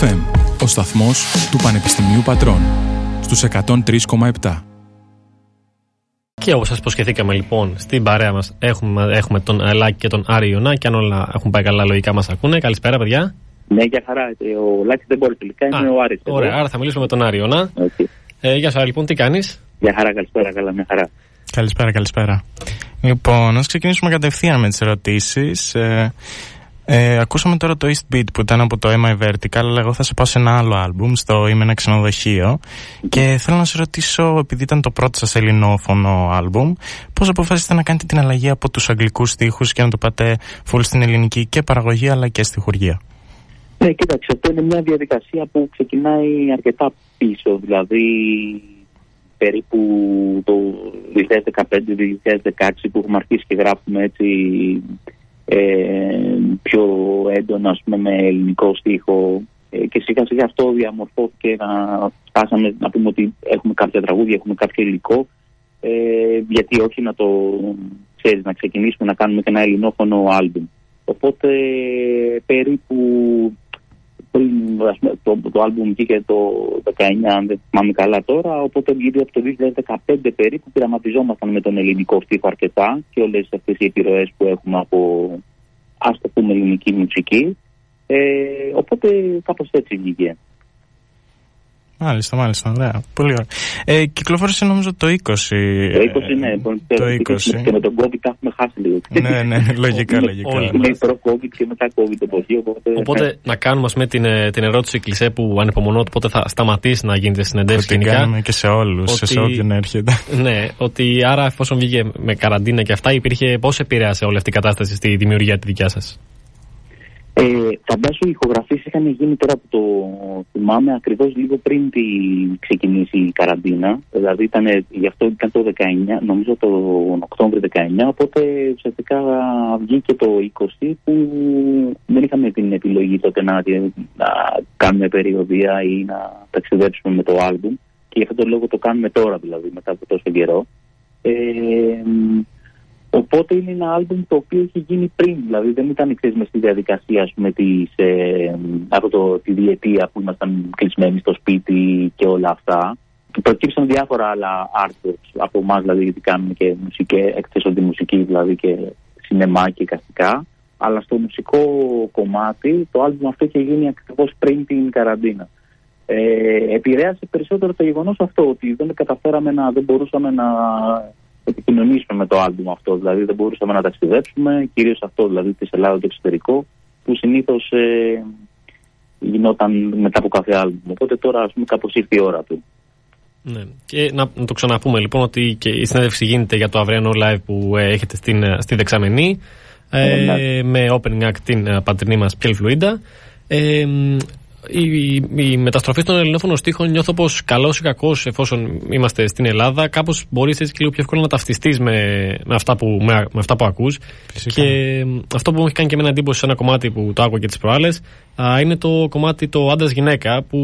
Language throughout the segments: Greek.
FM, ο σταθμός του Πανεπιστημίου Πατρών, στους 103,7. Και όπως σας υποσχεθήκαμε λοιπόν στην παρέα μας έχουμε, έχουμε τον Λάκη και τον Άρη Ιωνά και αν όλα έχουν πάει καλά λογικά μας ακούνε. Καλησπέρα παιδιά. Ναι, για χαρά. Ο Λάκης δεν μπορεί τελικά, είναι ο Άρης. Ωραία, άρα θα μιλήσουμε με τον Άρη Ιωνά. Okay. Ε, γεια σα, λοιπόν, τι κάνεις; Για χαρά, καλησπέρα, καλά, μια χαρά. Καλησπέρα, καλησπέρα. Λοιπόν, ας ξεκινήσουμε κατευθείαν με τις ερωτήσεις. Ε, ε, ακούσαμε τώρα το East Beat που ήταν από το MI Vertical, αλλά εγώ θα σε πάω σε ένα άλλο άλμπουμ, στο Είμαι ένα ξενοδοχείο. Και θέλω να σε ρωτήσω, επειδή ήταν το πρώτο σας ελληνόφωνο άλμπουμ, πώς αποφάσισατε να κάνετε την αλλαγή από τους αγγλικούς στίχους και να το πάτε full στην ελληνική και παραγωγή αλλά και στιχουργία. Ναι, κοίταξε, αυτό είναι μια διαδικασία που ξεκινάει αρκετά πίσω. Δηλαδή, περίπου το 2015-2016 που έχουμε αρχίσει και γράφουμε έτσι ε, πιο έντονα ας πούμε, με ελληνικό στίχο ε, και σιγά σιγά αυτό διαμορφώθηκε να φτάσαμε να πούμε ότι έχουμε κάποια τραγούδια, έχουμε κάποιο υλικό ε, γιατί όχι να το ξέρεις, να ξεκινήσουμε να κάνουμε και ένα ελληνόφωνο άλμπουμ. Οπότε περίπου πριν το, το άλμπουμ βγήκε το 19 αν δεν θυμάμαι καλά τώρα οπότε γύρω από το 2015 περίπου πειραματιζόμασταν με τον ελληνικό στίχο αρκετά και όλες αυτές οι επιρροές που έχουμε από ας το πούμε ελληνική μουσική ε, οπότε κάπως έτσι βγήκε. Μάλιστα, μάλιστα. Ωραία. Πολύ ωραία. Ε, κυκλοφόρησε νομίζω το 20. Το 20, ναι. Το 20. Και με τον COVID τα έχουμε χάσει λίγο. ναι, ναι, λογικά, λογικά. Είναι προ-COVID και μετά COVID εποχή. Οπότε, οπότε να κάνουμε με την, την ερώτηση κλεισέ που ανυπομονώ πότε θα σταματήσει να γίνεται συνεντεύξη γενικά. Την κάνουμε και σε όλους, σε όποιον έρχεται. ναι, ότι άρα εφόσον βγήκε με καραντίνα και αυτά, υπήρχε πώς επηρέασε όλη αυτή η κατάσταση στη δημιουργία τη δικιά σας; Ε, φαντάσου οι ηχογραφίε είχαν γίνει τώρα που το θυμάμαι ακριβώς λίγο πριν τη ξεκινήσει η καραντίνα. Δηλαδή ήταν, γι' αυτό ήταν το 19, νομίζω το Οκτώβριο 19. Οπότε ουσιαστικά βγήκε το 20 που δεν είχαμε την επιλογή τότε να, να κάνουμε περιοδία ή να ταξιδέψουμε με το άλμπουμ. Και γι' αυτό το λόγο το κάνουμε τώρα δηλαδή μετά από τόσο καιρό. Ε, Οπότε είναι ένα άλμπουμ το οποίο έχει γίνει πριν, δηλαδή δεν ήταν εξής μες στη διαδικασία ας πούμε, της, ε, από το, τη διετία που ήμασταν κλεισμένοι στο σπίτι και όλα αυτά. Προκύψαν διάφορα άλλα artworks από εμάς, δηλαδή γιατί κάνουμε και μουσική, τη μουσική δηλαδή και σινεμά και καστικά. Αλλά στο μουσικό κομμάτι το άλμπουμ αυτό είχε γίνει ακριβώς πριν την καραντίνα. Ε, επηρέασε περισσότερο το γεγονός αυτό ότι δεν καταφέραμε να, δεν μπορούσαμε να επικοινωνήσουμε με το άλμπουμ αυτό. Δηλαδή δεν μπορούσαμε να ταξιδέψουμε, κυρίως αυτό δηλαδή της Ελλάδα το εξωτερικό, που συνήθως ε, γινόταν μετά από κάθε άλμπουμ. Οπότε τώρα ας πούμε κάπως ήρθε η ώρα του. Ναι. Και να, να, το ξαναπούμε λοιπόν ότι και η συνέντευξη γίνεται για το αυριανό live που ε, έχετε στην, ε, στη Δεξαμενή ε, ναι. με opening act την ε, πατρινή μας Πιέλ Φλουίντα. Ε, η, η μεταστροφή των ελληνόφωνων στίχων νιώθω πως καλός ή κακός, εφόσον είμαστε στην Ελλάδα, κάπως μπορείς έτσι και λίγο πιο εύκολα να ταυτιστείς με, με, αυτά που, με, με αυτά που ακούς. Και αυτό που μου έχει κάνει και εμένα εντύπωση σε ένα κομμάτι που το άκουγα και τις προάλλες είναι το κομμάτι το άντρα-γυναίκα που,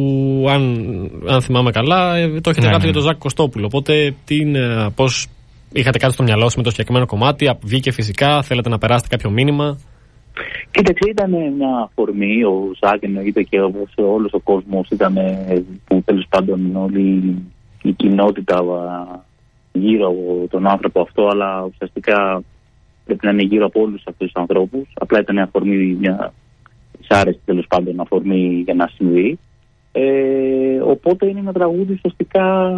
αν, αν θυμάμαι καλά, ε, το έχετε ναι, γράψει ναι. για τον Ζάκ Κωστόπουλο. Οπότε, πώς είχατε κάτι στο μυαλό σας με το συγκεκριμένο κομμάτι, βγήκε φυσικά, θέλετε να περάσετε κάποιο μήνυμα. Κοίταξε, ήταν μια αφορμή, ο Ζάκ εννοείται και όλος ο κόσμος ήταν που τέλος πάντων όλη η κοινότητα γύρω από τον άνθρωπο αυτό, αλλά ουσιαστικά πρέπει να είναι γύρω από όλους αυτούς τους ανθρώπους. Απλά ήταν αφορμή, μια δυσάρεστη τέλος πάντων αφορμή για να συμβεί. Ε, οπότε είναι ένα τραγούδι ουσιαστικά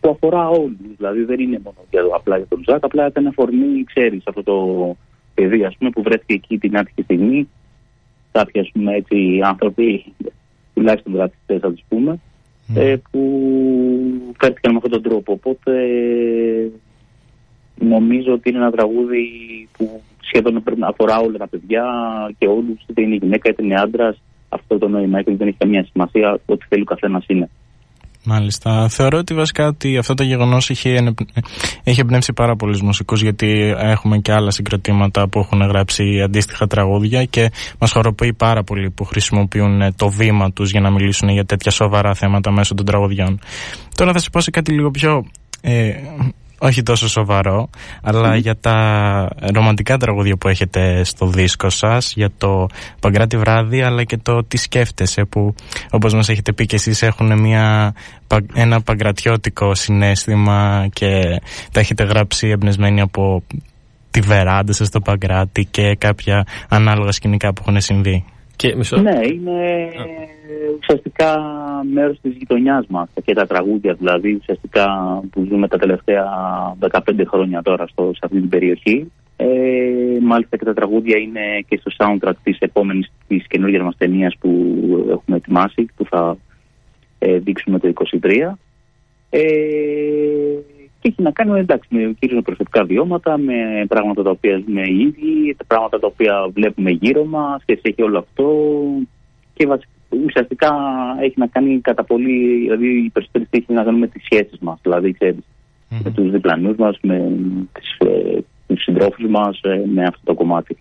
που αφορά όλους. Δηλαδή δεν είναι μόνο για, απλά για τον Ζάκ, απλά ήταν αφορμή, ξέρεις, αυτό το παιδί ας πούμε, που βρέθηκε εκεί την άτυχη στιγμή. Κάποιοι ας πούμε, έτσι, άνθρωποι, τουλάχιστον ρατσιστές θα τους πούμε, ε, που φέρθηκαν με αυτόν τον τρόπο. Οπότε νομίζω ότι είναι ένα τραγούδι που σχεδόν αφορά όλα τα παιδιά και όλους, είτε είναι γυναίκα είτε είναι άντρας. Αυτό το νόημα έχει, δεν έχει καμία σημασία, ό,τι θέλει ο καθένας είναι. Μάλιστα. Θεωρώ ότι βασικά ότι αυτό το γεγονός έχει, έχει εμπνεύσει πάρα πολλούς μουσικούς γιατί έχουμε και άλλα συγκροτήματα που έχουν γράψει αντίστοιχα τραγούδια και μας χοροποιεί πάρα πολύ που χρησιμοποιούν το βήμα τους για να μιλήσουν για τέτοια σοβαρά θέματα μέσω των τραγουδιών. Τώρα θα σα πω σε κάτι λίγο πιο ε, όχι τόσο σοβαρό, αλλά για τα ρομαντικά τραγούδια που έχετε στο δίσκο σας, για το Παγκράτη Βράδυ, αλλά και το τι σκέφτεσαι, που όπως μας έχετε πει και εσείς έχουν μια, ένα παγκρατιώτικο συνέστημα και τα έχετε γράψει εμπνεσμένοι από τη βεράντα σας στο Παγκράτη και κάποια ανάλογα σκηνικά που έχουν συμβεί. Και Ναι, είναι ουσιαστικά μέρος της γειτονιάς μας και τα τραγούδια δηλαδή ουσιαστικά που ζούμε τα τελευταία 15 χρόνια τώρα στο, σε αυτή την περιοχή. Ε, μάλιστα και τα τραγούδια είναι και στο soundtrack της επόμενης της καινούργιας μας ταινίας που έχουμε ετοιμάσει που θα ε, δείξουμε το 23. Ε, και έχει να κάνει εντάξει, με κυρίως προσωπικά βιώματα, με πράγματα τα οποία ζούμε οι ίδιοι, τα πράγματα τα οποία βλέπουμε γύρω μας και έχει όλο αυτό. Και ουσιαστικά έχει να κάνει κατά πολύ, δηλαδή η περισσότερη έχει να κάνει με τις σχέσεις μας. Δηλαδή, ξέρεις, mm-hmm. με τους διπλανούς μας, με ε, τους συντρόφους μας, ε, με αυτό το κομμάτι.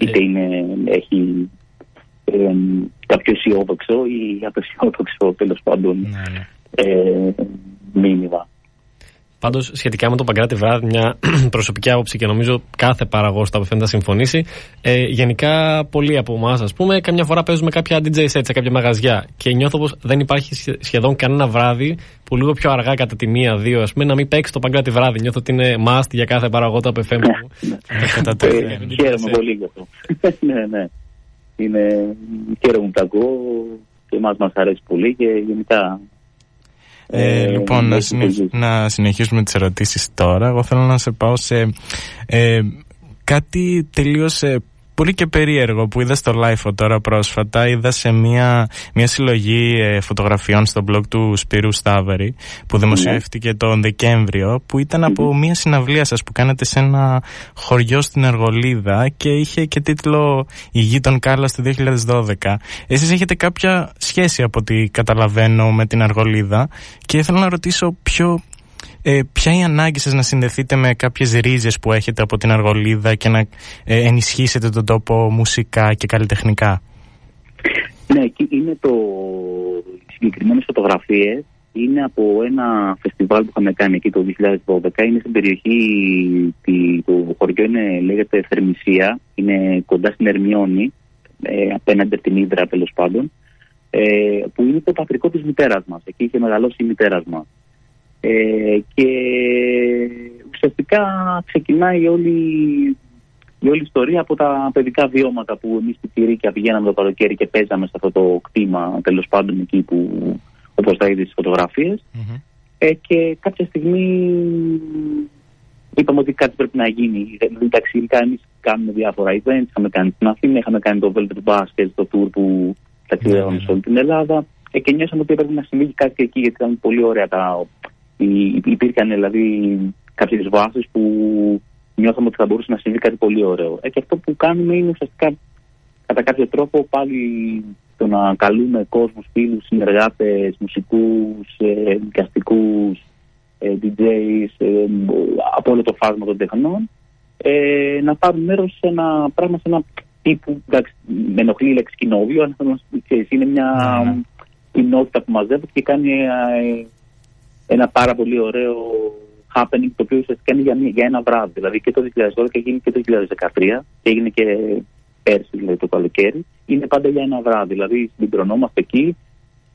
Είτε είναι, έχει ε, κάποιο αισιόδοξο ή απεσιόδοξο τέλος πάντων ναι, ναι. ε, μήνυμα. Πάντως, σχετικά με το Παγκράτη Βράδυ, μια προσωπική άποψη και νομίζω κάθε παραγωγός θα απευθύνεται να συμφωνήσει. Ε, γενικά, πολλοί από εμάς, ας πούμε, καμιά φορά παίζουμε κάποια DJ set σε κάποια μαγαζιά και νιώθω πως δεν υπάρχει σχεδόν κανένα βράδυ που λίγο πιο αργά, κατά τη μία-δύο, ας πούμε, να μην παίξει το Παγκράτη Βράδυ. Νιώθω ότι είναι must για κάθε παραγωγό του FM που Χαίρομαι πολύ γι' αυτό. ναι, ναι. Είναι, χαίρομαι που τα ακούω και εμάς μας αρέσει πολύ και γενικά ε, ε, λοιπόν, να, να συνεχίσουμε τις ερωτήσεις τώρα. Εγώ θέλω να σε πάω σε ε, κάτι τελείως ε, πολύ και περίεργο που είδα στο live τώρα πρόσφατα. Είδα σε μια, μια συλλογή ε, φωτογραφιών στο blog του Σπύρου Στάβερη που δημοσιεύτηκε τον Δεκέμβριο που ήταν από μια συναυλία σας που κάνετε σε ένα χωριό στην Εργολίδα και είχε και τίτλο «Η γη των Κάλλας του 2012». Εσείς έχετε κάποια σχέση από ό,τι καταλαβαίνω με την Εργολίδα και θέλω να ρωτήσω ποιο ε, ποια είναι η ανάγκη σας να συνδεθείτε με κάποιες ρίζες που έχετε από την Αργολίδα και να ε, ενισχύσετε τον τόπο μουσικά και καλλιτεχνικά; Ναι, είναι το συγκεκριμένες φωτογραφίες είναι από ένα φεστιβάλ που είχαμε κάνει εκεί το 2012. Είναι στην περιοχή, το χωριό είναι, λέγεται Θερμισία, είναι κοντά στην Ερμιόνη, ε, απέναντι από την Ήδρα τέλος πάντων, ε, που είναι το πατρικό της μητέρας μας. Εκεί είχε μεγαλώσει η μητέρας μας. Ε, και ουσιαστικά ξεκινάει όλη, η όλη ιστορία από τα παιδικά βιώματα που εμείς στη Θηρίκια πηγαίναμε το καλοκαίρι και παίζαμε σε αυτό το κτήμα τέλος πάντων εκεί που όπως τα είδες στι φωτογραφιε Ε, και κάποια στιγμή είπαμε ότι κάτι πρέπει να γίνει. Εντάξει, ειδικά εμείς κάνουμε διάφορα events. Είχαμε κάνει στην Αθήνα, είχαμε κάνει το Velvet Basket, το tour που ταξιδεύαμε σε όλη την Ελλάδα. Ε, και νιώσαμε ότι έπρεπε να συμβεί κάτι εκεί, γιατί ήταν πολύ ωραία τα, υπήρχαν δηλαδή κάποιες βάσεις που νιώθαμε ότι θα μπορούσε να συμβεί κάτι πολύ ωραίο. Ε, και αυτό που κάνουμε είναι ουσιαστικά κατά κάποιο τρόπο πάλι το να καλούμε κόσμους, φίλους, συνεργάτες, μουσικούς, ε, δικαστικού, ε, DJs, ε, από όλο το φάσμα των τεχνών, ε, να πάρουν μέρος σε ένα πράγμα, σε ένα τύπου. Εντάξει, με ενοχλεί η λέξη κοινόβιο, αλλά είναι μια ναι, ναι. κοινότητα που μαζεύεται και κάνει ε, ένα πάρα πολύ ωραίο happening το οποίο ουσιαστικά είναι για, για ένα βράδυ. Δηλαδή και το 2012 έγινε και το 2013 και έγινε και πέρσι δηλαδή το καλοκαίρι. Είναι πάντα για ένα βράδυ. Δηλαδή συγκεντρωνόμαστε εκεί,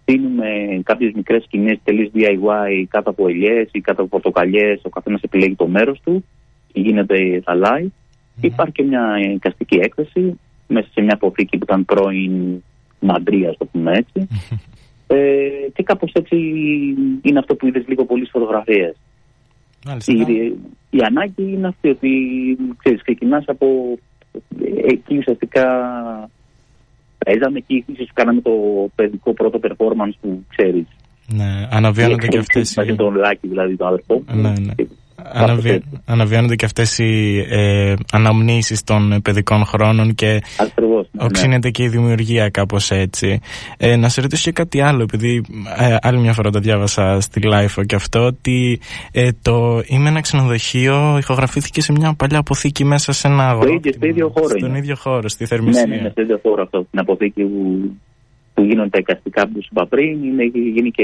δίνουμε κάποιες μικρές σκηνές τελείως DIY κάτω από ελιές ή κάτω από πορτοκαλιές. Ο καθένας επιλέγει το μέρος του και γίνεται τα live. Mm-hmm. Υπάρχει και μια εικαστική έκθεση μέσα σε μια αποθήκη που ήταν πρώην μαντρία, το πούμε έτσι. Ε, και κάπως έτσι είναι αυτό που είδες λίγο πολύ στι φωτογραφίε. Η, η ανάγκη είναι αυτή ότι ξέρεις, ξεκινάς από εκεί ουσιαστικά παίζαμε εκεί, ίσως κάναμε το παιδικό πρώτο performance που ξέρεις. Ναι, αναβιώνονται και αυτές οι... τον Λάκη δηλαδή τον αδερφό. Ναι, ναι. Αναβι... Αναβιώνονται και αυτές οι ε, αναμνήσεις των παιδικών χρόνων και Ακριβώς, ναι, οξύνεται και η δημιουργία κάπως έτσι. Ε, να σε ρωτήσω και κάτι άλλο, επειδή ε, άλλη μια φορά το διάβασα στη Life και αυτό, ότι ε, το «Είμαι ένα ξενοδοχείο» ηχογραφήθηκε σε μια παλιά αποθήκη μέσα σε ένα αγρόκτημα. Στο ίδιο χώρο Στον είναι. ίδιο χώρο, στη Θερμισία. Ναι, ναι, στο ίδιο χώρο αυτό, την αποθήκη που που γίνονται τα εικαστικά που είπα πριν, είναι, γίνει και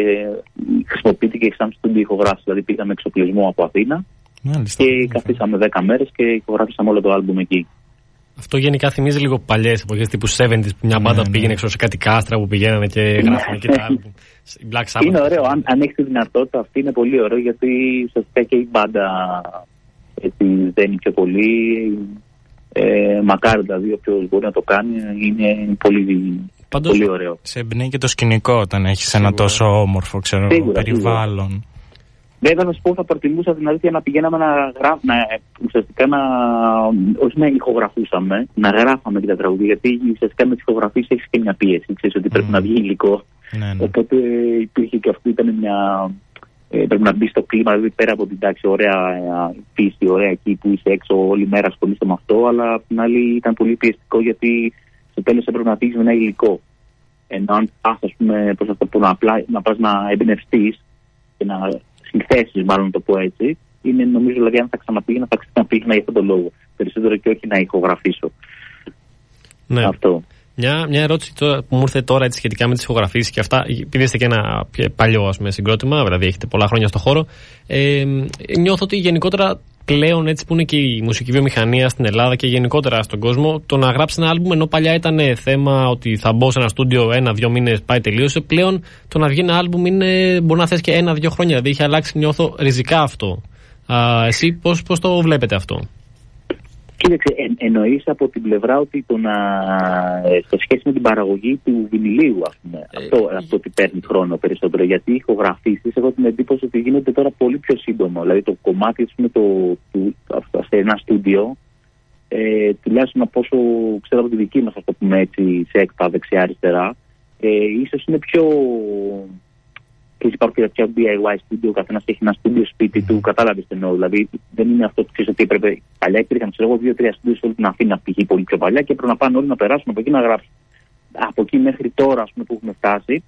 χρησιμοποιείται και σαν στούντιο ηχογράφηση. Δηλαδή πήγαμε εξοπλισμό από Αθήνα Μάλιστα. Και καθίσαμε 10 μέρες και ηχογραφήσαμε όλο το άλμπουμ εκεί. Αυτό γενικά θυμίζει λίγο παλιές εποχές τύπου 70 που μια μπάντα ναι, πήγαινε έξω σε κάτι κάστρα που πηγαίνανε και γράφανε και τα άλμπουμ. Black Sabbath. Είναι ωραίο. Αν, αν έχεις τη δυνατότητα αυτή είναι πολύ ωραίο γιατί ουσιαστικά και η μπάντα έτσι, δεν είναι πιο πολύ. Ε, μακάρι δηλαδή όποιο μπορεί να το κάνει είναι πολύ, Πάντως, πολύ ωραίο. Σε εμπνέει και το σκηνικό όταν έχεις ένα τόσο όμορφο ξέρω, σίγουρα, περιβάλλον. Σίγουρα. Βέβαια, να σου πω, θα προτιμούσα την αλήθεια να πηγαίναμε να γράφουμε, ουσιαστικά να, όχι να ηχογραφούσαμε, να γράφαμε και τα τραγούδια. Γιατί ουσιαστικά με τις ηχογραφίε έχεις και μια πίεση. Ξέρεις ότι πρέπει mm. να βγει υλικό. Ναι, ναι. Οπότε υπήρχε και αυτό, ήταν μια. Ε, πρέπει να μπει στο κλίμα, δηλαδή πέρα από την τάξη, ωραία πίστη, ωραία εκεί που είσαι έξω όλη μέρα ασχολείσαι με αυτό. Αλλά απ' την άλλη ήταν πολύ πιεστικό γιατί στο τέλος έπρεπε να πει με ένα υλικό. Ενώ αν πας, ας πούμε, προ αυτό που να, απλά, να πας να εμπνευστείς και να συνθέσεις, μάλλον να το πω έτσι, είναι νομίζω δηλαδή αν θα ξαναπήγαινα, θα ξαναπήγαινα για αυτόν τον λόγο. Περισσότερο και όχι να ηχογραφήσω. Ναι. Αυτό. Μια, μια ερώτηση τώρα, που μου ήρθε τώρα έτσι, σχετικά με τις ηχογραφήσεις και αυτά, επειδή είστε και ένα παλιό ας πούμε, συγκρότημα, δηλαδή έχετε πολλά χρόνια στο χώρο. Ε, νιώθω ότι γενικότερα πλέον έτσι που είναι και η μουσική βιομηχανία στην Ελλάδα και γενικότερα στον κόσμο, το να γράψει ένα άλμπουμ ενώ παλιά ήταν θέμα ότι θα μπω σε ένα στούντιο ένα-δύο μήνες πάει τελείωσε. Πλέον το να βγει ένα άλμπουμ είναι, μπορεί να θες και ένα-δύο χρόνια. Δηλαδή έχει αλλάξει, νιώθω ριζικά αυτό. Α, εσύ πώς το βλέπετε αυτό; Κοίταξε, εν, εννοείς από την πλευρά ότι το να, ε, σε σχέση με την παραγωγή του βινιλίου, ας πούμε, ε, αυτό, αυτό ότι παίρνει χρόνο περισσότερο. Γιατί οι ηχογραφήσεις, έχω την εντύπωση ότι γίνονται τώρα πολύ πιο σύντομο. Δηλαδή το κομμάτι, ας πούμε, το, του, σε ένα στούντιο, ε, τουλάχιστον από όσο ξέρω από τη δική μας, ας το πούμε έτσι, σε έκτα δεξιά-αριστερά, ε, ίσως είναι πιο και υπάρχουν και τέτοια DIY studio, ο καθένας έχει ένα studio σπίτι του, κατάλαβες τι εννοώ. Δηλαδή δεν είναι αυτό που ξέρεις ότι έπρεπε. Παλιά υπήρχαν, ξέρω εγώ, δύο-τρία studio σε όλη την Αθήνα π.χ. πολύ πιο παλιά και έπρεπε να πάνε όλοι να περάσουν από εκεί να γράψουν. Από εκεί μέχρι τώρα, ας πούμε, που έχουμε φτάσει,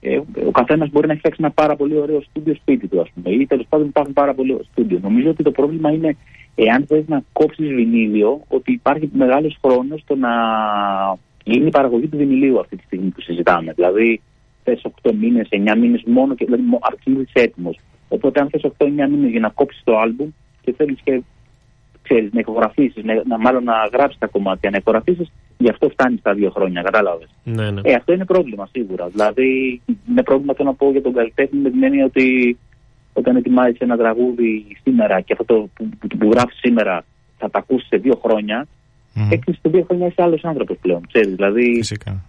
ε, ο καθένας μπορεί να έχει φτιάξει ένα πάρα πολύ ωραίο στούντιο σπίτι του, ας πούμε, ή τέλος πάντων υπάρχουν πάρα πολύ στούντιο. Νομίζω ότι το πρόβλημα είναι, εάν θες να κόψεις βινίλιο, ότι υπάρχει μεγάλος χρόνος στο να γίνει η παραγωγή του βινιλίου αυτή τη στιγμή που συζητάμε. Δηλαδή, θες 8 μήνες, 9 μήνες μόνο και δηλαδή αρκεί να είσαι έτοιμος. Οπότε, αν θες 8-9 μήνες για να κόψεις το album και θέλεις και ξέρεις, να ηχογραφήσεις, να, μάλλον να γράψεις τα κομμάτια, να ηχογραφήσεις, γι' αυτό φτάνεις στα δύο χρόνια, κατάλαβες. Ναι, ναι. Ε, αυτό είναι πρόβλημα σίγουρα. Δηλαδή, είναι πρόβλημα το να πω για τον καλλιτέχνη με την έννοια ότι όταν ετοιμάζεις ένα τραγούδι σήμερα και αυτό το που, που, που γράφεις σήμερα θα τα ακούσεις σε δύο χρόνια, mm. έκλεισε σε δύο χρόνια είσαι άλλος άνθρωπος πλέον. Ξέρεις, δηλαδή, Φυσικά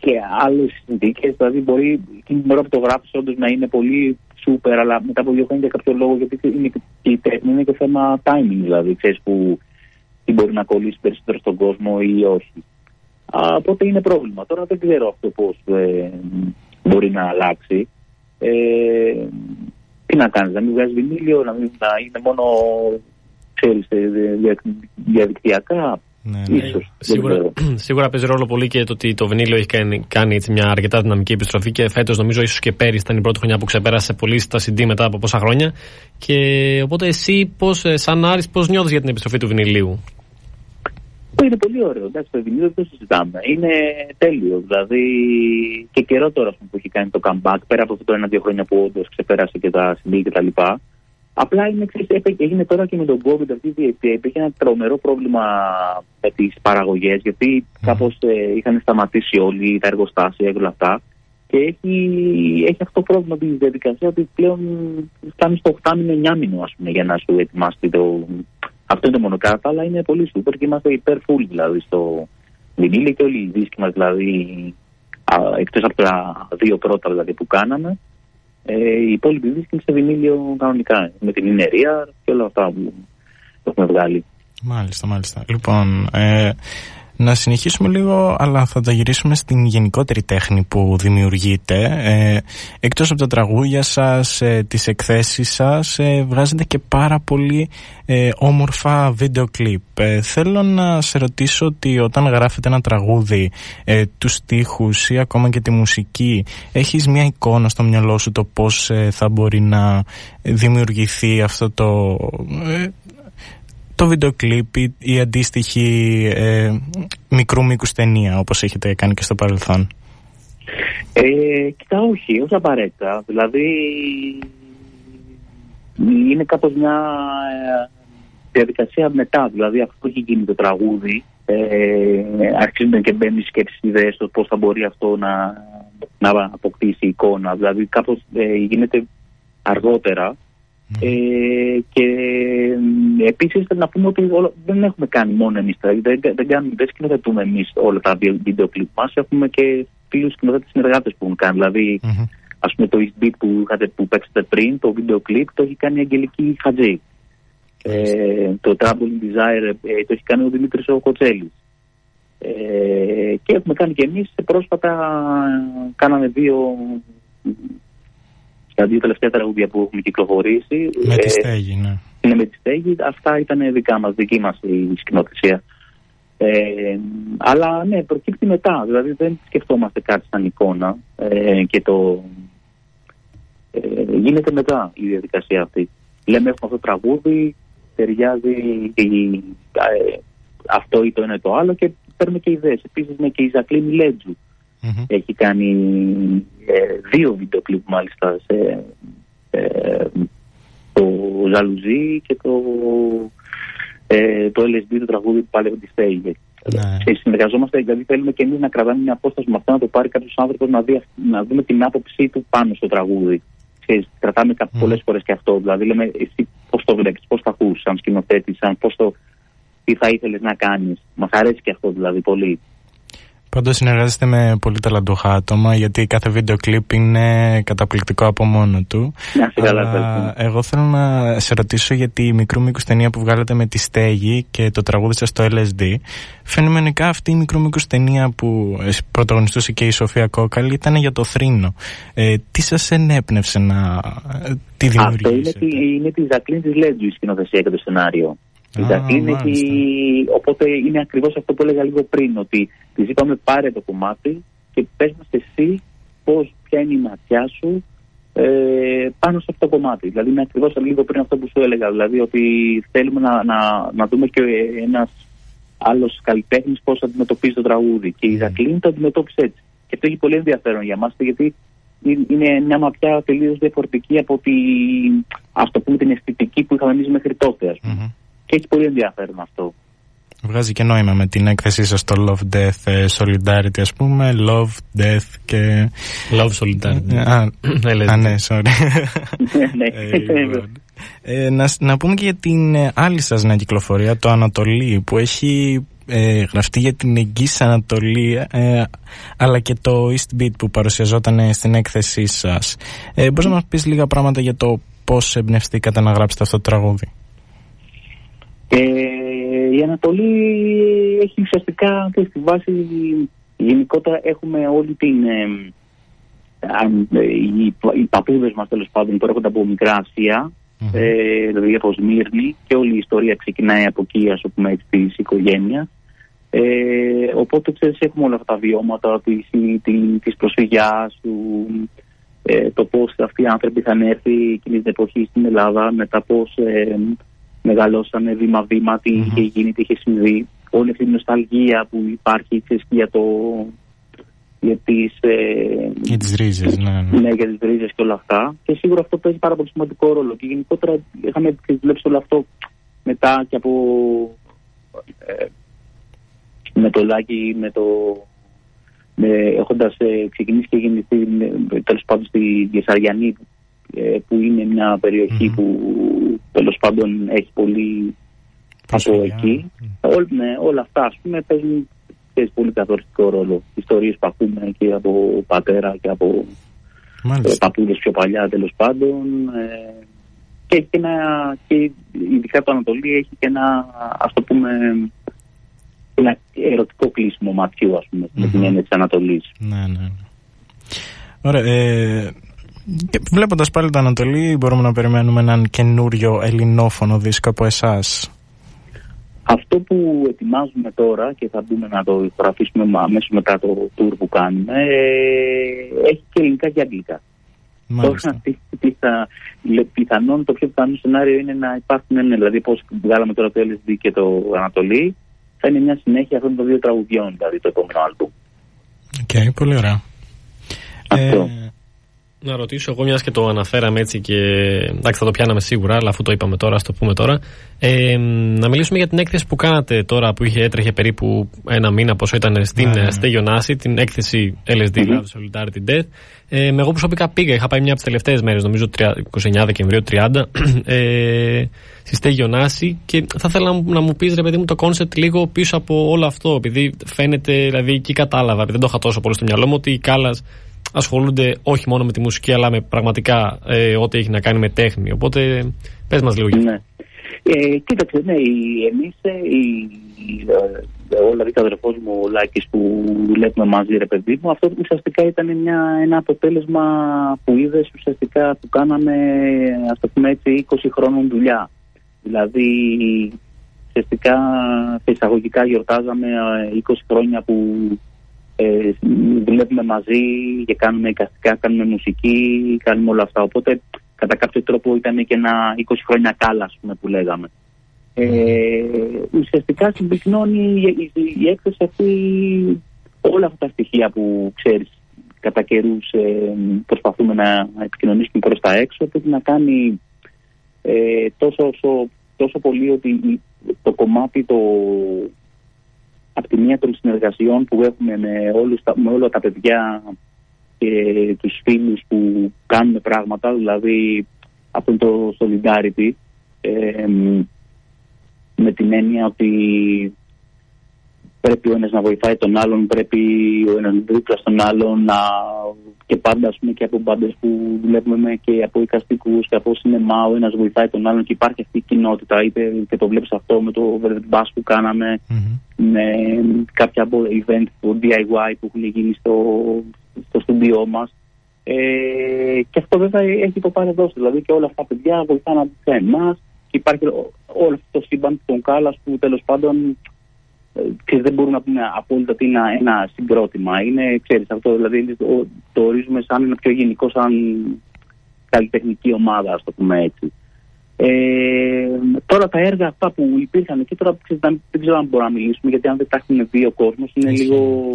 και άλλες συνθήκες. Δηλαδή, μπορεί εκείνη την ώρα που το γράφεις όντως να είναι πολύ σούπερ, αλλά μετά από δύο χρόνια για κάποιο λόγο, γιατί είναι, η τέχνη είναι και θέμα timing, δηλαδή, ξέρεις που τι μπορεί να κολλήσει περισσότερο στον κόσμο ή όχι. Α, οπότε είναι πρόβλημα. Τώρα δεν ξέρω αυτό πώς ε, μπορεί να αλλάξει. Ε, τι να κάνεις, να μην βγάζεις βινίλιο, να, μην, να είναι μόνο ξέρεις, ε, διαδικτυακά. Ναι, ναι. Ίσως, σίγουρα, σίγουρα παίζει ρόλο πολύ και το ότι το βινίλιο έχει κάνει, κάνει έτσι μια αρκετά δυναμική επιστροφή και φέτος νομίζω ίσως και πέρυσι ήταν η πρώτη χρονιά που ξεπέρασε πολύ στα CD μετά από πόσα χρόνια. Και οπότε εσύ, πώς, ε, σαν Άρης, πώς νιώθεις για την επιστροφή του βινιλίου; Είναι πολύ ωραίο. Εντάξει, το βινίλιο δεν το συζητάμε. Είναι τέλειο. Δηλαδή και καιρό τώρα που έχει κάνει το comeback πέρα από αυτό το ένα-δύο χρόνια που όντως ξεπέρασε και τα CD κτλ. Απλά είναι, ξέρεις, έγινε τώρα και με τον COVID αυτή η διετία. Υπήρχε ένα τρομερό πρόβλημα με τις παραγωγές, γιατί mm. κάπως ε, είχαν σταματήσει όλοι τα εργοστάσια και όλα αυτά. Και έχει, έχει αυτό το πρόβλημα τη διαδικασία ότι πλέον φτάνεις στο 8 μήνο, 9 μήνο, πούμε, για να σου ετοιμάσει το. Αυτό είναι το μόνο κάτω, αλλά είναι πολύ σούπερ και είμαστε υπέρ full δηλαδή στο βινίλιο και όλοι οι δίσκοι μας δηλαδή εκτός από τα δύο πρώτα δηλαδή, που κάναμε ε, η υπόλοιπη δίσκη είναι σε βινίλιο κανονικά. Με την Ινερία και όλα αυτά που έχουμε βγάλει. Μάλιστα, μάλιστα. Λοιπόν, ε, να συνεχίσουμε λίγο, αλλά θα τα γυρίσουμε στην γενικότερη τέχνη που δημιουργείτε. Ε, εκτός από τα τραγούδια σας, ε, τις εκθέσεις σας, ε, βγάζετε και πάρα πολύ ε, όμορφα βίντεο κλιπ. Ε, θέλω να σε ρωτήσω ότι όταν γράφετε ένα τραγούδι, ε, τους στίχους ή ακόμα και τη μουσική, έχεις μια εικόνα στο μυαλό σου το πώς ε, θα μπορεί να δημιουργηθεί αυτό το το βίντεο κλιπ ή η αντίστοιχη ε, μικρού μήκους ταινία όπως έχετε κάνει και στο παρελθόν; Ε, κοίτα όχι, όχι απαραίτητα. Δηλαδή είναι κάπως μια ε, διαδικασία μετά. Δηλαδή αυτό που έχει γίνει το τραγούδι, ε, αρχίζουν και μπαίνουν οι σκέψεις ιδέες στο πώς θα μπορεί αυτό να, να αποκτήσει εικόνα. Δηλαδή κάπως ε, γίνεται αργότερα. Ε, και ε, επίσης να πούμε ότι δεν έχουμε κάνει μόνο εμείς, δεν, δεν, δεν, δεν σκηνοθετούμε εμείς όλα τα βίντεο κλιπ μας, έχουμε και φίλους σκηνοθέτες συνεργάτες που έχουν κάνει. Δηλαδή, mm-hmm. ας πούμε το East Beat που, είχατε, που παίξατε πριν, το βίντεο κλιπ, το έχει κάνει η Αγγελική Χατζή. Ε, το Traveling Desire ε, το έχει κάνει ο Δημήτρης ο Κοτσέλης. Ε, και έχουμε κάνει και εμείς πρόσφατα, κάναμε δύο τα δύο τελευταία τραγούδια που έχουμε κυκλοφορήσει. Με τη στέγη, ναι. Είναι με τη στέγη. Αυτά ήταν δικά μας, δική μας η σκηνοθεσία. Ε, αλλά ναι, προκύπτει μετά. Δηλαδή δεν σκεφτόμαστε κάτι σαν εικόνα ε, και το ε, γίνεται μετά η διαδικασία αυτή. Λέμε έχουμε αυτό το τραγούδι, ταιριάζει ε, αυτό ή το ένα ή το άλλο και παίρνουμε και ιδέες. Επίσης είναι και η Ζακλίνη Λέτζου. Mm-hmm. Έχει κάνει ε, δύο βίντεο κλιπ μάλιστα σε ε, το Ζαλουζί και το, ε, το LSD, το τραγούδι που πάλι τη στέγη. Ναι. συνεργαζόμαστε, δηλαδή θέλουμε και εμείς να κρατάμε μια απόσταση με αυτό, να το πάρει κάποιος άνθρωπος να, δει, να δούμε την άποψή του πάνω στο τραγούδι. Ξέρεις, κρατάμε mm. πολλές φορές και αυτό. Δηλαδή, λέμε εσύ πώς το βλέπεις, πώς το ακούς, σαν σκηνοθέτης, σαν πώς το, τι θα ήθελες να κάνεις. Μας αρέσει και αυτό δηλαδή πολύ. Πάντως συνεργάζεστε με πολύ ταλαντούχα άτομα γιατί κάθε βίντεο κλιπ είναι καταπληκτικό από μόνο του. Ναι, Αλλά εγώ θέλω να σε ρωτήσω για τη μικρού μήκους ταινία που βγάλατε με τη στέγη και το τραγούδι σας στο LSD. Φαινομενικά αυτή η μικρού μήκους ταινία που πρωταγωνιστούσε και η Σοφία Κόκαλη ήταν για το θρήνο. Ε, τι σας ενέπνευσε να ε, τη δημιουργήσετε. Αυτό είναι, είναι της Ζακλίν της Λέτζου η σκηνοθεσία και το σενάριο. Η οπότε είναι ακριβώς αυτό που έλεγα λίγο πριν, ότι της είπαμε πάρε το κομμάτι και πες μας εσύ πώς, ποια είναι η ματιά σου ε, πάνω σε αυτό το κομμάτι. Δηλαδή είναι ακριβώς λίγο πριν αυτό που σου έλεγα, δηλαδή ότι θέλουμε να, να, να δούμε και ένας άλλος καλλιτέχνης πώς αντιμετωπίζει το τραγούδι. Και η Ζακλίν το αντιμετώπισε έτσι. Και αυτό έχει πολύ ενδιαφέρον για μας, γιατί είναι μια ματιά τελείως διαφορετική από τη, ας το πούμε, την αισθητική που είχαμε εμείς μέχρι τότε, ας πούμε. Και έχει πολύ ενδιαφέρον αυτό. Βγάζει και νόημα με την έκθεσή σας στο Love, Death, ε, Solidarity ας πούμε. Love, Death και... Love, Solidarity. Α, α ναι, sorry. Ναι. ε, να, να πούμε και για την ε, άλλη σας νέα κυκλοφορία Το Ανατολή που έχει ε, γραφτεί για την εγγύης Ανατολή ε, αλλά και το East Beat που παρουσιαζόταν στην έκθεσή σας. Ε, Μπορείς να μας πεις λίγα πράγματα για το πώς εμπνευστήκατε να γράψετε αυτό το τραγούδι; Ε, η Ανατολή έχει ουσιαστικά και στη βάση γενικότερα έχουμε όλη την ε, ε, οι, οι παππούδες μας τέλος πάντων που έρχονται από μικρά Ασία mm-hmm. ε, δηλαδή από Σμύρνη και όλη η ιστορία ξεκινάει από εκεί ας πούμε έτσι της οικογένειας ε, οπότε ξέρεις έχουμε όλα αυτά τα βιώματα της, της προσφυγιάς του, ε, το πώς αυτοί οι άνθρωποι θα έρθει εκείνης την εποχής στην Ελλάδα μετά πώς ε, μεγαλώσαμε βήμα-βήμα, τι mm-hmm. είχε γίνει, τι είχε συμβεί. Όλη αυτή η νοσταλγία που υπάρχει ξέρεις, για το. Για τις, ε, για τις ρίζες, ναι, ναι. ναι. για τις ρίζες και όλα αυτά. Και σίγουρα αυτό παίζει πάρα πολύ σημαντικό ρόλο. Και γενικότερα είχαμε δουλέψει όλο αυτό μετά και από. Ε, με το Λάκη, με το. Με, έχοντας ε, ξεκινήσει και γεννηθεί τέλος πάντων στη Γεσαριανή ε, που είναι μια περιοχη που τέλος πάντων έχει πολύ από εκεί. Ό, ναι, όλα αυτά ας πούμε παίζουν πολύ καθοριστικό ρόλο. Ιστορίες που ακούμε και από πατέρα και από ε, παππούδες πιο παλιά τέλος πάντων. Ε, και, έχει ένα, και ειδικά το Ανατολή έχει και ένα ας το πούμε ένα ερωτικό κλείσιμο ματιού ας πούμε mm-hmm. με την έννοια της Ανατολής. Ναι, ναι. ναι. Ωραία. Ε, Βλέποντας πάλι το Ανατολή, μπορούμε να περιμένουμε έναν καινούριο ελληνόφωνο δίσκο από εσάς. Αυτό που ετοιμάζουμε τώρα και θα μπούμε να το ηχογραφήσουμε αμέσως μετά το tour που κάνουμε, ε, έχει και ελληνικά και αγγλικά. Μάλιστα. Τώρα, πιθανόν, το πιο πιθανό σενάριο είναι να υπάρχουν, ναι, δηλαδή πώς βγάλαμε τώρα το LSD και το Ανατολή, θα είναι μια συνέχεια αυτών των δύο τραγουδιών, δηλαδή το επόμενο άλμπουμ. OK, okay, πολύ ωραία. Αυτό. Ε, Να ρωτήσω εγώ, μιας και το αναφέραμε έτσι και εντάξει, θα το πιάναμε σίγουρα, αλλά αφού το είπαμε τώρα, ας το πούμε τώρα. Ε, να μιλήσουμε για την έκθεση που κάνατε τώρα που είχε, έτρεχε περίπου ένα μήνα, πόσο ήταν στην ναι. Στέγη, την έκθεση LSD, mm-hmm. δηλαδή Solidarity Death. Ε, εγώ προσωπικά πήγα, είχα πάει μια από τις τελευταίες μέρες, νομίζω 29 Δεκεμβρίου, 30, ε, στη Στέγη και θα ήθελα να μου πεις, ρε παιδί μου, το concept λίγο πίσω από όλο αυτό. Επειδή φαίνεται, δηλαδή εκεί κατάλαβα, επειδή δεν το είχα τόσο πολύ στο μυαλό μου, ότι οι Callas ασχολούνται όχι μόνο με τη μουσική αλλά με πραγματικά ε, ό,τι έχει να κάνει με τέχνη. Οπότε πες μας λίγο. Ναι. Ε, κοίταξε, ναι, εμείς, ε, ε, εγώ δηλαδή ο αδερφός μου ο Λάκης που δουλεύουμε μαζί ρε παιδί μου, αυτό ουσιαστικά ήταν μια, ένα αποτέλεσμα που είδες ουσιαστικά που κάναμε ας το πούμε έτσι 20 χρόνων δουλειά. Δηλαδή ουσιαστικά εισαγωγικά γιορτάζαμε 20 ε, χρόνια που ε, δουλεύουμε μαζί και κάνουμε εικαστικά, κάνουμε μουσική, κάνουμε όλα αυτά. Οπότε κατά κάποιο τρόπο ήταν και ένα 20 χρόνια κάλα πούμε, που λέγαμε. Ε, ουσιαστικά συμπυκνώνει η, η, έκθεση αυτή όλα αυτά τα στοιχεία που ξέρεις κατά καιρούς ε, προσπαθούμε να επικοινωνήσουμε προς τα έξω που να κάνει ε, τόσο, τόσο πολύ ότι το κομμάτι το από τη μία των συνεργασιών που έχουμε με, όλους τα, με όλα τα παιδιά και τους φίλους που κάνουν πράγματα, δηλαδή από το Solidarity, ε, με την έννοια ότι πρέπει ο ένας να βοηθάει τον άλλον, πρέπει ο ένας δίπλα στον άλλον να και πάντα ας πούμε, και από μπάντες που βλέπουμε και από οικαστικού και από σινεμά ο ένας βοηθάει τον άλλον και υπάρχει αυτή η κοινότητα είτε και το βλέπεις αυτό με το Bass που κάναμε mm-hmm. με κάποια event του DIY που έχουν γίνει στο, στο στούντιό μας ε, και αυτό βέβαια έχει το παρεδώσει δηλαδή και όλα αυτά τα παιδιά βοηθάνε σε εμάς και υπάρχει όλο αυτό το σύμπαν των Κάλλας που τέλος πάντων και δεν μπορούμε να πούμε απόλυτα ότι είναι ένα συγκρότημα. Είναι, ξέρεις, αυτό δηλαδή το, το ορίζουμε σαν ένα πιο γενικό, σαν καλλιτεχνική ομάδα, ας το πούμε έτσι. Ε, τώρα τα έργα αυτά που υπήρχαν εκεί, τώρα δεν, δεν ξέρω αν μπορούμε να μιλήσουμε, γιατί αν δεν τα έχουν δει ο κόσμος, είναι λίγο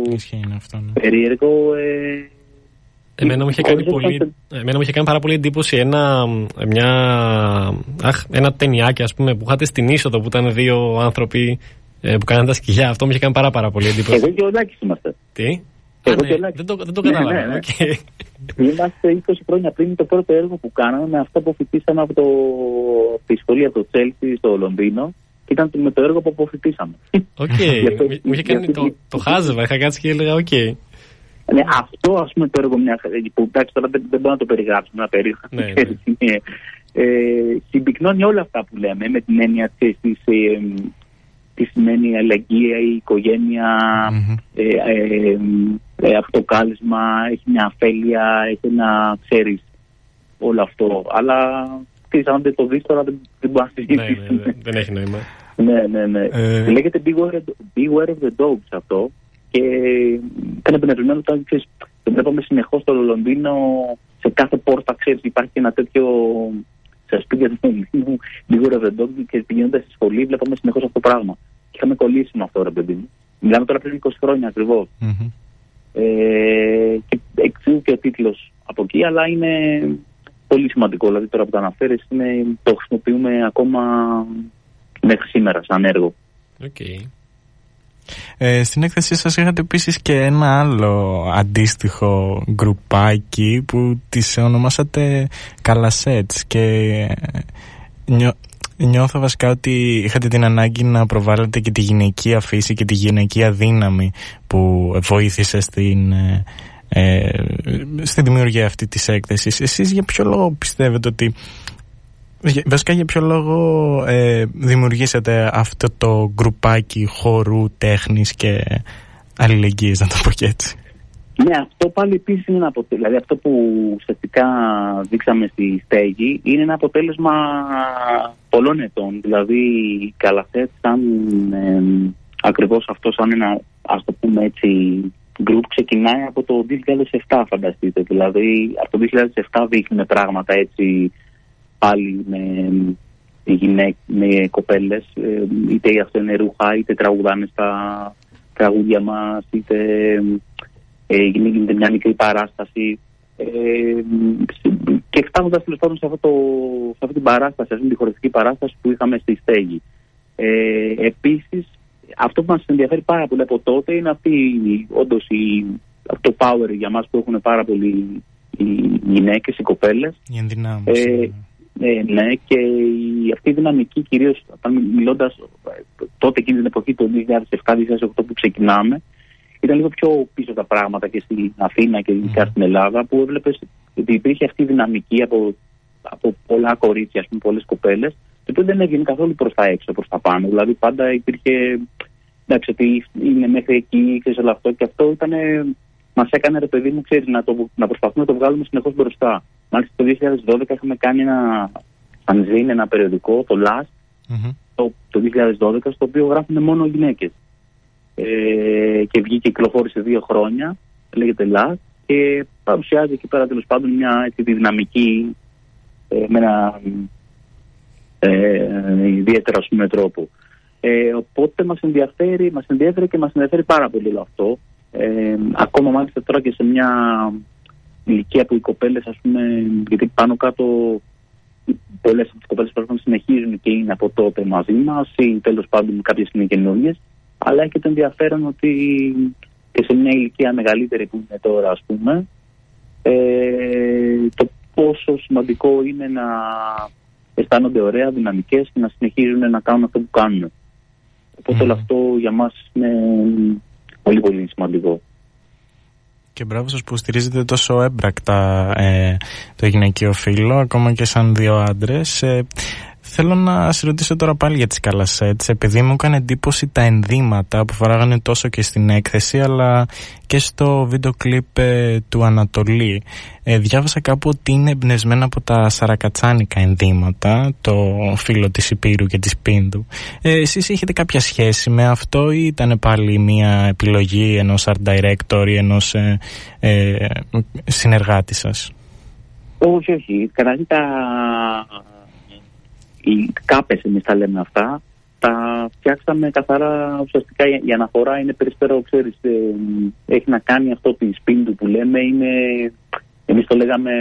αυτό, ναι. περίεργο. Ε, Εμένα μου, είχε κάνει πολύ, εμένα μου είχε κάνει πάρα πολύ εντύπωση ένα, μια, αχ, ένα ταινιάκι ας πούμε, που είχατε στην είσοδο που ήταν δύο άνθρωποι ε, που κάνανε τα σκυλιά. Αυτό μου είχε κάνει πάρα, πάρα πολύ εντύπωση. Εγώ και ο Λάκης είμαστε. Τι; Εγώ ναι, δεν το, δεν το κατάλαβα. Ναι, ναι, okay. Ναι. Είμαστε 20 χρόνια πριν το πρώτο έργο που κάναμε με αυτό που αποφοιτήσαμε από το, τη σχολεία του Τσέλσι στο Λονδίνο και ήταν με το έργο που αποφυτίσαμε. Οκ. Okay. μου είχε κάνει το, το χάζευα, είχα κάτσει και έλεγα OK. Okay. Ναι, αυτό ας πούμε το έργο μια που εντάξει τώρα δεν, δεν μπορώ να το περιγράψω ένα περίεργο. Ναι, ναι. ε, συμπυκνώνει όλα αυτά που λέμε με την έννοια της τι σημαίνει η αλλαγή, η οικογένεια, mm-hmm. ε, ε, ε, αυτοκάλεσμα, έχει μια αφέλεια, έχει ένα, ξέρεις, όλο αυτό. Αλλά ξέρεις, αν δεν το δεις τώρα δεν, δεν μπορεί να συζητήσεις. Ναι, ναι, ναι, δεν έχει νόημα. ναι, ναι, ναι. Ε... Λέγεται Beware, Beware of the Dogs αυτό και ήταν εμπνευσμένο όταν ξέρεις, το βλέπαμε συνεχώς στο Λονδίνο σε κάθε πόρτα, ξέρεις, υπάρχει ένα τέτοιο στα σπίτια του Λονδίνου, λίγο ρεβεντό και πηγαίνοντας στη σχολή, βλέπαμε συνεχώς αυτό το πράγμα. Και είχαμε κολλήσει με αυτό, ρε παιδί μου. Μιλάμε τώρα πριν 20 χρόνια ακριβώς. Mm-hmm. Ε, και εξού και ο τίτλος από εκεί, αλλά είναι πολύ σημαντικό. Δηλαδή τώρα που το αναφέρεις, το χρησιμοποιούμε ακόμα μέχρι σήμερα σαν έργο. Okay. Ε, στην έκθεσή σας είχατε επίσης και ένα άλλο αντίστοιχο γκρουπάκι που τις ονομάσατε Καλασέτς και νιώ, νιώθω βασικά ότι είχατε την ανάγκη να προβάλλετε και τη γυναικεία φύση και τη γυναικεία δύναμη που βοήθησε στην, ε, ε στη δημιουργία αυτή της έκθεσης. Εσείς για ποιο λόγο πιστεύετε ότι Βασικά για ποιο λόγο ε, δημιουργήσατε αυτό το γκρουπάκι χορού, τέχνης και αλληλεγγύης, να το πω και έτσι; Ναι, αυτό πάλι επίσης είναι ένα αποτέλεσμα. Δηλαδή αυτό που ουσιαστικά δείξαμε στη στέγη είναι ένα αποτέλεσμα πολλών ετών. Δηλαδή η Καλαθέτ σαν ε, ακριβώς αυτό σαν ένα ας το πούμε έτσι γκρουπ ξεκινάει από το 2007 φανταστείτε. Δηλαδή από το 2007 δείχνουμε πράγματα έτσι πάλι με, γυναίκ, με κοπέλες ε, είτε αυτό είναι ρούχα είτε τραγουδάνε στα τραγούδια μας είτε ε, γίνεται μια μικρή παράσταση Ε, και φτάνοντας τέλος πάντων σε, αυτό σε αυτή την παράσταση, σε αυτή την χωριστική παράσταση που είχαμε στη Στέγη. Ε, Επίσης, αυτό που μας ενδιαφέρει πάρα πολύ από τότε είναι αυτή όντως το power για μας που έχουν πάρα πολύ οι γυναίκες, οι κοπέλες. Η ενδυνάμωση. Ε, ε, ναι, και η, αυτή η δυναμική κυρίως μιλώντας τότε εκείνη την εποχή, το 2007-2008 που ξεκινάμε, ήταν λίγο πιο πίσω τα πράγματα και στην Αθήνα και ειδικά στην Ελλάδα, που έβλεπες ότι υπήρχε αυτή η δυναμική από, από πολλά κορίτσια, ας πούμε, πολλές κοπέλες, το οποίο δεν έβγαινε καθόλου προς τα έξω, προς τα πάνω. Δηλαδή πάντα υπήρχε. Εντάξει, ότι είναι μέχρι εκεί, ξέρεις όλο αυτό. Και αυτό ήταν. Μας έκανε ρε παιδί μου, ξέρεις, να, το, να προσπαθούμε να το βγάλουμε συνεχώς μπροστά. Μάλιστα το 2012 είχαμε κάνει ένα φανζίν, ένα περιοδικό, το LAST, mm-hmm. το, το 2012, στο οποίο γράφουν μόνο γυναίκες. Ε, και βγήκε, κυκλοφόρησε δύο χρόνια, λέγεται LAST, και παρουσιάζει εκεί πέρα τέλος πάντων μια έτσι, δυναμική ε, με ένα ε, ιδιαίτερα ας πούμε τρόπο. Ε, οπότε μας ενδιαφέρει, μας ενδιαφέρει και μας ενδιαφέρει πάρα πολύ όλο αυτό. Ε, ακόμα μάλιστα τώρα και σε μια ηλικία που οι κοπέλες ας πούμε, γιατί πάνω κάτω πολλές από τις κοπέλες πρέπει να συνεχίζουν και είναι από τότε μαζί μας ή τέλος πάντων κάποιες είναι καινούργιες αλλά έχει το ενδιαφέρον ότι και σε μια ηλικία μεγαλύτερη που είναι τώρα ας πούμε ε, το πόσο σημαντικό είναι να αισθάνονται ωραία, δυναμικές και να συνεχίζουν να κάνουν αυτό που κάνουν. Οπότε όλο αυτό για μας είναι πολύ πολύ σημαντικό. Και μπράβο σας που στηρίζετε τόσο έμπρακτα ε, το γυναικείο φύλλο, ακόμα και σαν δύο άντρες. Ε, Θέλω να σε ρωτήσω τώρα πάλι για τις καλασέτς επειδή μου έκανε εντύπωση τα ενδύματα που φοράγανε τόσο και στην έκθεση αλλά και στο βίντεο κλιπ ε, του Ανατολή. Ε, διάβασα κάπου ότι είναι εμπνευσμένα από τα σαρακατσάνικα ενδύματα, το φύλλο της Υπήρου και της Πίνδου. Ε, εσείς έχετε κάποια σχέση με αυτό ή ήταν πάλι μια επιλογή ενός art director ή ενός ε, ε συνεργάτη σας; Όχι, όχι. Καταρχήν τα οι κάπες εμείς τα λέμε αυτά, τα φτιάξαμε καθαρά ουσιαστικά η αναφορά είναι περισσότερο, ξέρεις, ε, έχει να κάνει αυτό τη σπίτι που λέμε, είναι, εμείς το λέγαμε,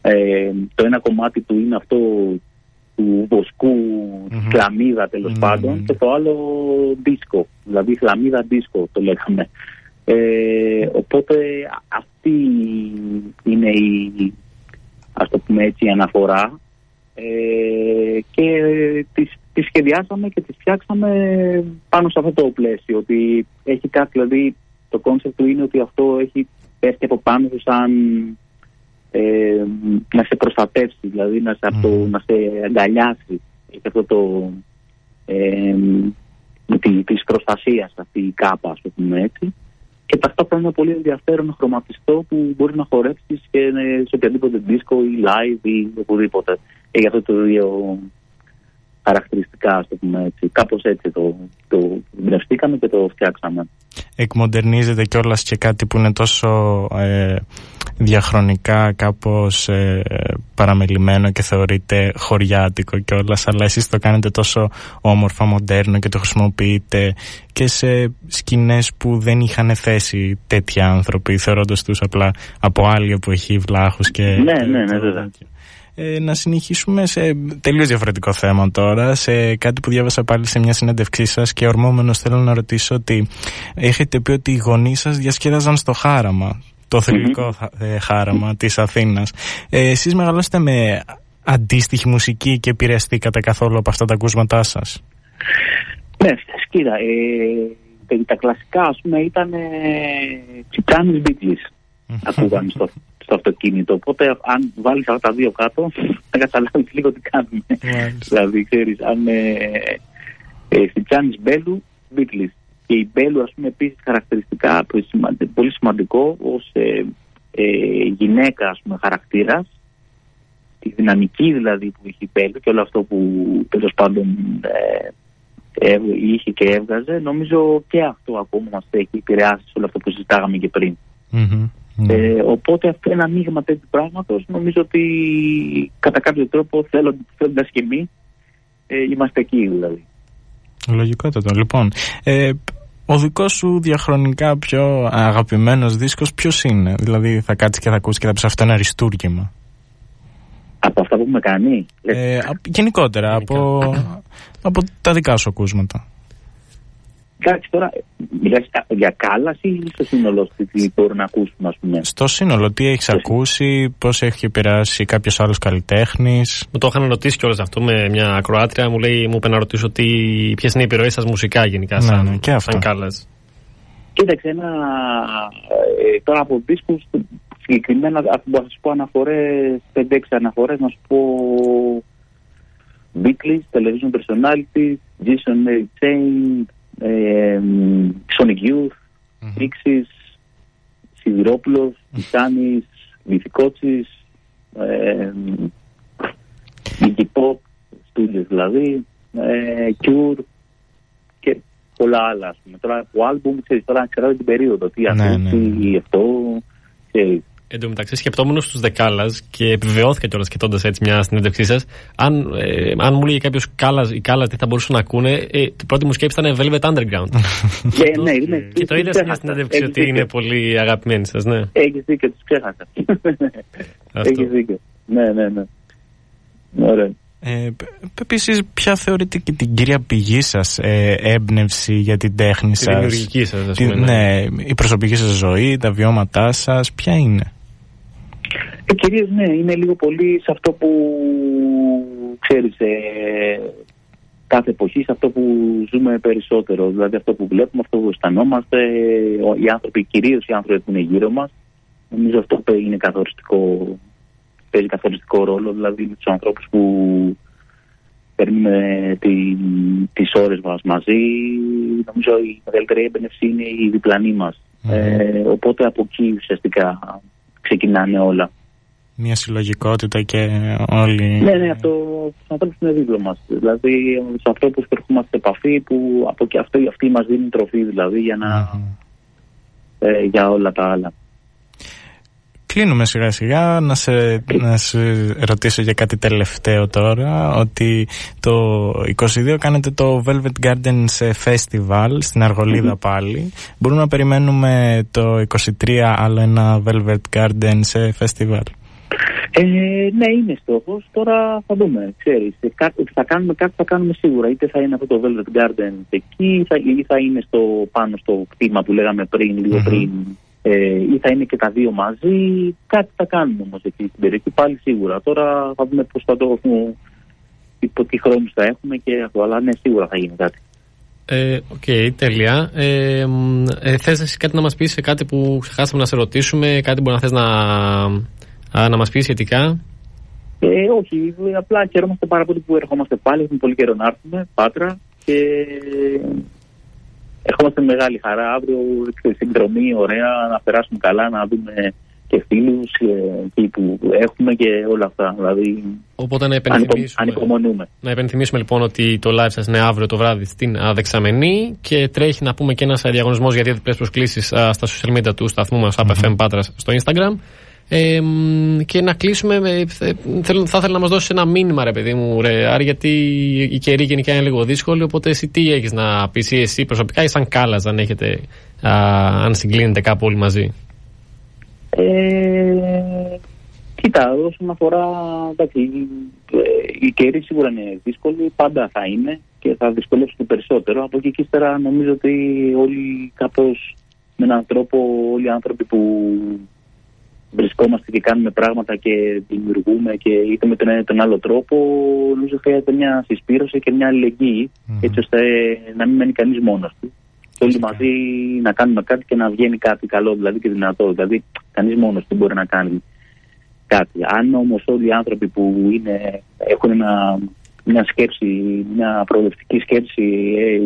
ε, το ένα κομμάτι του είναι αυτό του βοσκού, mm-hmm. χλαμίδα πάντων και το άλλο δίσκο, δηλαδή χλαμίδα δίσκο το λέγαμε. Ε, οπότε αυτή είναι η, ας το πούμε έτσι, η αναφορά ε, και τις, τις σχεδιάσαμε και τις φτιάξαμε πάνω σε αυτό το πλαίσιο ότι έχει κάτι, δηλαδή το concept του είναι ότι αυτό έχει πέφτει από πάνω του σαν ε, να σε προστατεύσει, δηλαδή να σε, αυτό, να σε αγκαλιάσει έχει αυτό το ε, της προστασίας αυτή η κάπα, ας πούμε έτσι και ταυτόχρονα είναι πολύ ενδιαφέρον χρωματιστό που μπορεί να χορέψεις και σε οποιαδήποτε δίσκο ή live ή οπουδήποτε. Έχει αυτό το ίδιο χαρακτηριστικά, ας το πούμε έτσι. Κάπως έτσι το, το εμπνευστήκαμε και το φτιάξαμε. Εκμοντερνίζεται κιόλας και κάτι που είναι τόσο ε, διαχρονικά κάπως ε, παραμελημένο και θεωρείται χωριάτικο κιόλας, αλλά εσείς το κάνετε τόσο όμορφα, μοντέρνο και το χρησιμοποιείτε και σε σκηνές που δεν είχαν θέση τέτοιοι άνθρωποι θεωρώντας τους απλά από άλλη εποχή βλάχους και... Ναι, ναι, ναι, βέβαια. Ε, να συνεχίσουμε σε τελείως διαφορετικό θέμα τώρα, σε κάτι που διάβασα πάλι σε μια συνέντευξή σας και ορμόμενος θέλω να ρωτήσω ότι έχετε πει ότι οι γονείς σας διασκέδαζαν στο χάραμα, το θρηλυκό ε, χάραμα της Αθήνας. Ε, Εσείς μεγαλώσετε με αντίστοιχη μουσική και επηρεαστήκατε καθόλου από αυτά τα ακούσματά σας; Ναι, κοίτα, ε, τα κλασικά ας πούμε ήταν ε, Τσιτσάνης ακούγανε στο στο αυτοκίνητο. Οπότε, αν βάλεις αυτά τα δύο κάτω, θα καταλάβεις λίγο τι κάνουμε. δηλαδή, ξέρεις, αν ε, ε, στη Τσάνης Μπέλου, Beatles. Και η Μπέλου, ας πούμε, επίσης χαρακτηριστικά πολύ σημαντικό ως ε, ε, γυναίκα, ας πούμε, χαρακτήρας. Τη δυναμική δηλαδή που είχε η Μπέλου και όλο αυτό που τέλος πάντων ε, ε, είχε και έβγαζε, νομίζω και αυτό ακόμα μας έχει επηρεάσει όλο αυτό που συζητάγαμε και πριν. Mm-hmm. Ναι. Ε, οπότε αυτό είναι ένα μείγμα τέτοιου πράγματος. Νομίζω ότι κατά κάποιο τρόπο θέλοντα και εμείς ε, είμαστε εκεί δηλαδή. Λογικότατο. Λοιπόν, ε, Ο δικός σου διαχρονικά πιο αγαπημένος δίσκος ποιος είναι, δηλαδή θα κάτσεις και θα ακούσεις και θα πεις αυτό είναι αριστούργημα. Από αυτά που έχουμε κάνει; Ε, γενικότερα, από, από τα δικά σου ακούσματα. Εντάξει, τώρα μιλάς για κάλαση ή στο σύνολο τι μπορεί να ακούσουμε, ας πούμε; Στο σύνολο, τι έχεις ακούσει, πώς έχει επηρεάσει κάποιος άλλος καλλιτέχνης; Μου το είχαν ρωτήσει κιόλας αυτό με μια ακροάτρια. Μου λέει, μου είπε να ρωτήσω ποιες είναι οι επιρροές σας μουσικά γενικά, ναι, σαν, ναι, και σαν κάλας. Κοίταξε, ένα. Ε, τώρα από δίσκους συγκεκριμένα, θα σου πω αναφορές, 5-6 αναφορές, να σου πω. Beatles, Television Personality, Jason Mary Chain, ε, Sonic Youth, Pixis, Σιδηρόπουλος, Τιτάνης, Μυθικότσης, ε, Iggy Pop, Studios δηλαδή, ε, Cure και πολλά άλλα. Ας πούμε. Τώρα το άλμπουμ, ξέρεις, τώρα ξέρω την περίοδο, τι ναι, ναι, ναι. αυτό, ξέρεις. Εν τω μεταξύ, σκεπτόμενος στους Δεκάλας και επιβεβαιώθηκα κιόλας κοιτώντα έτσι μια συνέντευξή σας, αν, ε, αν μου λέει κάποιος οι Κάλλα τι θα μπορούσαν να ακούνε, ε, η πρώτη μου σκέψη ήταν Velvet Underground. και, ναι, είναι, και το είδα σε μια συνέντευξη ότι είναι πολύ αγαπημένοι σας, ναι. Έχεις δίκιο, του ξέχασα. Έχεις δίκιο. Ναι, ναι, ναι. Ωραία. Ε, Επίσης, ποια θεωρείτε και την κυρία πηγή σας ε, έμπνευση για την τέχνη σας, η δημιουργική σας, ας πούμε. Ναι. ναι, η προσωπική σας ζωή, τα βιώματά σας, ποια είναι; Ε, κυρίως ναι, είναι λίγο πολύ σε αυτό που ξέρεις, ε, κάθε εποχή, σε αυτό που ζούμε περισσότερο. Δηλαδή αυτό που βλέπουμε, αυτό που αισθανόμαστε, οι άνθρωποι, κυρίως οι άνθρωποι που είναι γύρω μας. Νομίζω αυτό είναι καθοριστικό, παίζει καθοριστικό ρόλο, δηλαδή με τους ανθρώπους που παίρνουμε τι, τις ώρες μας μαζί. Νομίζω η μεγαλύτερη έμπνευση είναι η διπλανή μας. Ε, οπότε από εκεί ουσιαστικά ξεκινάνε όλα μια συλλογικότητα και όλοι. Ναι, ναι, αυτό τους ανθρώπους είναι δίπλα μας. Δηλαδή, του ανθρώπους που ερχόμαστε σε επαφή, που από και αυτοί, αυτοί μας δίνουν τροφή δηλαδή για, να, ε, για όλα τα άλλα. Κλείνουμε σιγά σιγά να σε, να σε ρωτήσω για κάτι τελευταίο τώρα ότι το 22 κάνετε το Velvet Gardens Festival στην αργολιδα πάλι μπορούμε να περιμένουμε το 23 άλλο ένα Velvet Gardens Festival; Ε, ναι, είναι στόχος. Τώρα θα δούμε. Ξέρεις, κάτι, θα κάνουμε κάτι, θα κάνουμε σίγουρα. Είτε θα είναι αυτό το Velvet Garden εκεί, ή θα, ή θα είναι στο, πάνω στο κτήμα που λέγαμε πριν, λίγο πριν, ε, ή θα είναι και τα δύο μαζί. Κάτι θα κάνουμε όμως εκεί στην περιοχή, πάλι σίγουρα. Τώρα θα δούμε πώς θα το έχουμε, υπό τι χρόνους θα έχουμε και αυτό. Αλλά ναι, σίγουρα θα γίνει κάτι. Ε, OK, okay, τέλεια. Ε, ε, θες εσύ κάτι να μας πεις σε κάτι που ξεχάσαμε να σε ρωτήσουμε, κάτι που να θες να, Α, να μας πεις σχετικά. Ε, όχι, απλά χαιρόμαστε πάρα πολύ που ερχόμαστε πάλι. Έχουμε πολύ καιρό να έρθουμε, Πάτρα. Και ερχόμαστε με μεγάλη χαρά αύριο. Συνδρομή, ωραία, να περάσουμε καλά, να δούμε και φίλους εκεί που έχουμε και όλα αυτά. Δηλαδή, Οπότε να υπενθυμίσουμε, να υπενθυμίσουμε λοιπόν ότι το live σας είναι αύριο το βράδυ στην Δεξαμενή και τρέχει να πούμε και ένας διαγωνισμός για διπλέ προσκλήσεις στα social media του σταθμού μας, mm-hmm. Πάτρας, στο Instagram. Ε, και να κλείσουμε. Με, θέλω, θα ήθελα να μας δώσεις ένα μήνυμα, ρε παιδί μου, ρε, Άρη, γιατί η καιρή γενικά είναι λίγο δύσκολη. Οπότε, εσύ τι έχεις να πεις, εσύ προσωπικά, ή σαν κάλας, αν έχετε, α, αν συγκλίνετε κάπου όλοι μαζί; Ε, κοίτα, όσον αφορά. Εντάξει, η καιρή σίγουρα είναι δύσκολη, πάντα θα είναι και θα δυσκολεύσουν περισσότερο. Από εκεί και ύστερα νομίζω ότι όλοι κάπως με έναν τρόπο, όλοι οι άνθρωποι που βρισκόμαστε και κάνουμε πράγματα και δημιουργούμε και είτε με τον ένα ή τον άλλο τρόπο, νομίζω χρειάζεται μια συσπήρωση και μια αλληλεγγύη, mm-hmm. έτσι ώστε να μην μένει κανείς μόνος του. Και όλοι μαζί να κάνουμε κάτι και να βγαίνει κάτι καλό δηλαδή και δυνατό. Δηλαδή, κανείς μόνος του μπορεί να κάνει κάτι. Αν όμως όλοι οι άνθρωποι που είναι, έχουν ένα, μια σκέψη, μια προοδευτική σκέψη, ε,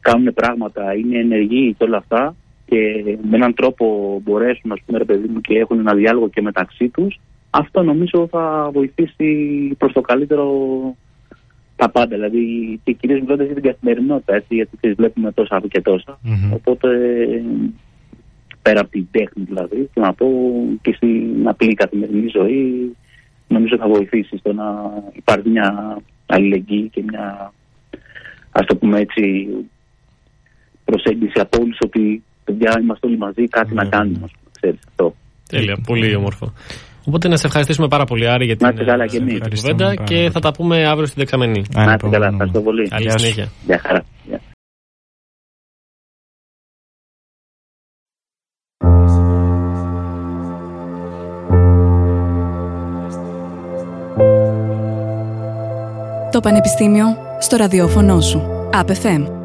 κάνουν πράγματα, είναι ενεργοί και όλα αυτά, και με έναν τρόπο μπορέσουν ας πούμε, ρε παιδί μου, και έχουν ένα διάλογο και μεταξύ τους αυτό νομίζω θα βοηθήσει προς το καλύτερο τα πάντα. Δηλαδή και κυρίως μιλώντας για την καθημερινότητα, έτσι, γιατί τις βλέπουμε τόσα και τοσα Οπότε πέρα από την τέχνη δηλαδή, και να πω και στην απλή καθημερινή ζωή, νομίζω θα βοηθήσει στο να υπάρχει μια αλληλεγγύη και μια, ας το πούμε έτσι, προσέγγιση από όλους ότι παιδιά είμαστε όλοι μαζί, κάτι να κάνουμε. Ξέρεις, αυτό. Τέλεια, πολύ όμορφο. Οπότε να σε ευχαριστήσουμε πάρα πολύ, Άρη, για την Να είστε καλά και εμείς. ε, κουβέντα και θα τα πούμε αύριο στην δεξαμενή. Να είστε καλά, ευχαριστώ πολύ. Καλή Γεια σου. συνέχεια. Γεια χαρά. Γεια. Το Πανεπιστήμιο στο ραδιόφωνο σου. ΑΠΕΦΕΜ